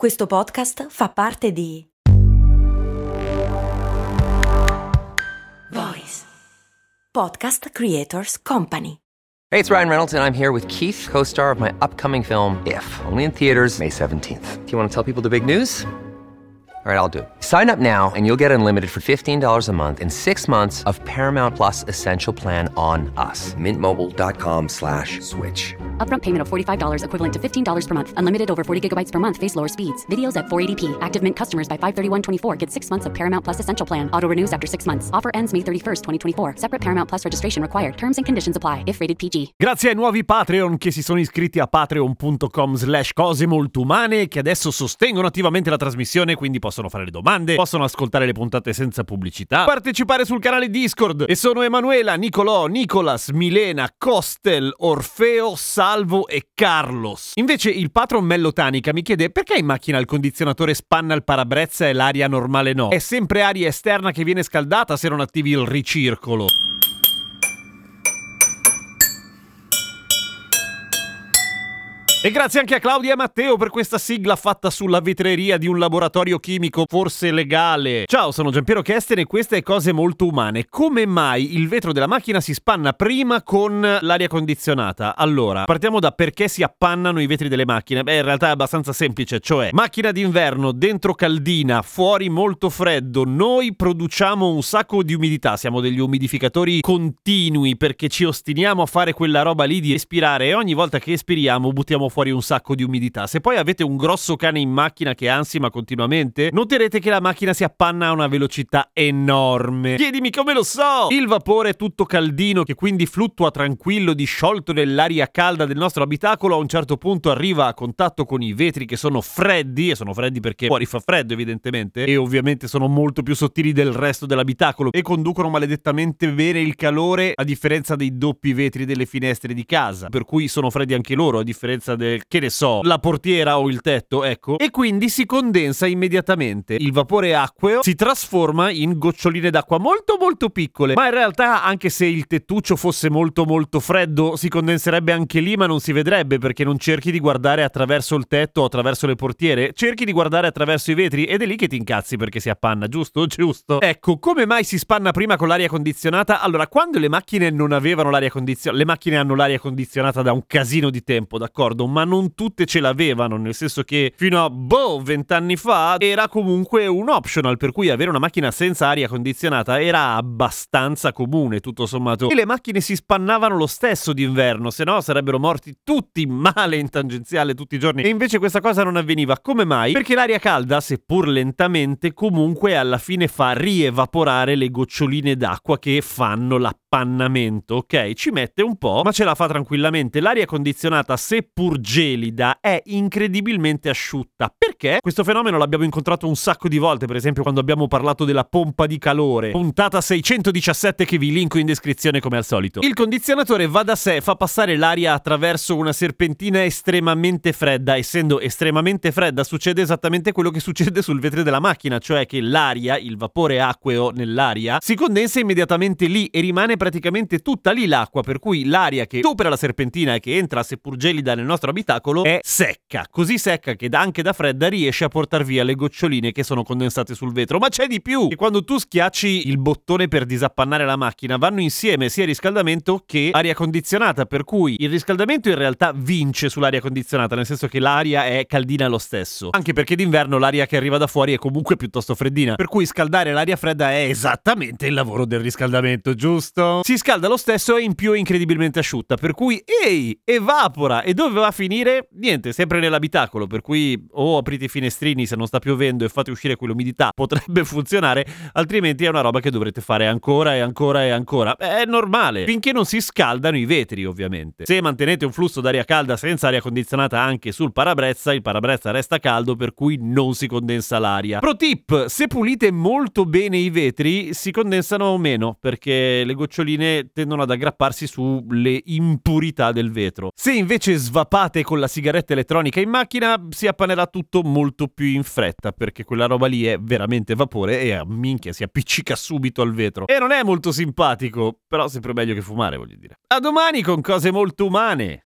Questo podcast fa parte di Voice Podcast Creators Company. Hey, it's Ryan Reynolds, and I'm here with Keith, co star of my upcoming film, If, only in theaters, May 17th. Do you want to tell people the big news? All right, I'll do it. Sign up now and you'll get unlimited for $15 a month and six months of Paramount Plus Essential Plan on us. Mintmobile.com slash switch. Upfront payment of $45 equivalent to $15 per month. Unlimited over 40 gigabytes per month. Face lower speeds. Videos at 480p. Active Mint customers by 531.24 get six months of Paramount Plus Essential Plan. Auto renews after six months. Offer ends May 31st, 2024. Separate Paramount Plus registration required. Terms and conditions apply if rated PG. Grazie ai nuovi Patreon che si sono iscritti a patreon.com slash cose molto umane che adesso sostengono attivamente la trasmissione quindi possono fare le domande, possono ascoltare le puntate senza pubblicità, partecipare sul canale Discord e sono Emanuela, Nicolò, Nicolas, Milena, Costel, Orfeo, Salvo e Carlos. Invece il patron Mello Tanica mi chiede perché in macchina il condizionatore spanna il parabrezza e l'aria normale no? È sempre aria esterna che viene scaldata se non attivi il ricircolo. E grazie anche a Claudia e Matteo per questa sigla fatta sulla vetreria di un laboratorio chimico forse legale. Ciao, sono Giampiero Kesten e queste Cose Molto Umane. Come mai il vetro della macchina si spanna prima con l'aria condizionata? Allora, partiamo da perché si appannano i vetri delle macchine. Beh, in realtà è abbastanza semplice, cioè macchina d'inverno, dentro caldina, fuori molto freddo. Noi produciamo un sacco di umidità, siamo degli umidificatori continui perché ci ostiniamo a fare quella roba lì di espirare e ogni volta che espiriamo buttiamo fuori un sacco di umidità. Se poi avete un grosso cane in macchina che ansima continuamente, noterete che la macchina si appanna a una velocità enorme. Chiedimi come lo so! Il vapore tutto caldino che quindi fluttua tranquillo disciolto nell'aria calda del nostro abitacolo a un certo punto arriva a contatto con i vetri che sono freddi e sono freddi perché fuori fa freddo evidentemente e ovviamente sono molto più sottili del resto dell'abitacolo e conducono maledettamente bene il calore a differenza dei doppi vetri delle finestre di casa per cui sono freddi anche loro a differenza del, che ne so, la portiera o il tetto, ecco, e quindi si condensa immediatamente. Il vapore acqueo si trasforma in goccioline d'acqua molto molto piccole, ma in realtà anche se il tettuccio fosse molto molto freddo, si condenserebbe anche lì, ma non si vedrebbe perché non cerchi di guardare attraverso il tetto o attraverso le portiere, cerchi di guardare attraverso i vetri ed è lì che ti incazzi perché si appanna, giusto? Giusto. Ecco, come mai si spanna prima con l'aria condizionata? Allora, quando le macchine non avevano l'aria condizionata, le macchine hanno l'aria condizionata da un casino di tempo, d'accordo? Ma non tutte ce l'avevano, nel senso che fino a boh, vent'anni fa era comunque un optional, per cui avere una macchina senza aria condizionata era abbastanza comune, tutto sommato. E le macchine si spannavano lo stesso d'inverno, se no sarebbero morti tutti male in tangenziale tutti i giorni. E invece questa cosa non avveniva. Come mai? Perché l'aria calda, seppur lentamente, comunque alla fine fa rievaporare le goccioline d'acqua che fanno l'appannamento, ok? Ci mette un po', ma ce la fa tranquillamente. L'aria condizionata, seppur gelida è incredibilmente asciutta. Perché? Questo fenomeno l'abbiamo incontrato un sacco di volte, per esempio quando abbiamo parlato della pompa di calore, puntata 617 che vi linko in descrizione come al solito. Il condizionatore va da sé, fa passare l'aria attraverso una serpentina estremamente fredda, essendo estremamente fredda succede esattamente quello che succede sul vetro della macchina, cioè che l'aria, il vapore acqueo nell'aria, si condensa immediatamente lì e rimane praticamente tutta lì l'acqua, per cui l'aria che supera la serpentina e che entra seppur gelida nel nostro abitacolo è secca, così secca che anche da fredda riesce a portare via le goccioline che sono condensate sul vetro. Ma c'è di più! E quando tu schiacci il bottone per disappannare la macchina, vanno insieme sia riscaldamento che aria condizionata, per cui il riscaldamento in realtà vince sull'aria condizionata, nel senso che l'aria è caldina lo stesso. Anche perché d'inverno l'aria che arriva da fuori è comunque piuttosto freddina, per cui scaldare l'aria fredda è esattamente il lavoro del riscaldamento, giusto? Si scalda lo stesso e in più è incredibilmente asciutta, per cui ehi, evapora! E dove va a finire? Niente, sempre nell'abitacolo, per cui o aprite i finestrini se non sta piovendo e fate uscire quell'umidità, potrebbe funzionare, altrimenti è una roba che dovrete fare ancora e ancora e ancora. È normale, finché non si scaldano i vetri, ovviamente. Se mantenete un flusso d'aria calda senza aria condizionata anche sul parabrezza, il parabrezza resta caldo, per cui non si condensa l'aria. Pro tip, se pulite molto bene i vetri, si condensano meno, perché le goccioline tendono ad aggrapparsi sulle impurità del vetro. Se invece svapate con la sigaretta elettronica in macchina, si appanerà tutto molto più in fretta, perché quella roba lì è veramente vapore e a minchia si appiccica subito al vetro. E non è molto simpatico, però sempre meglio che fumare, voglio dire. A domani con cose molto umane!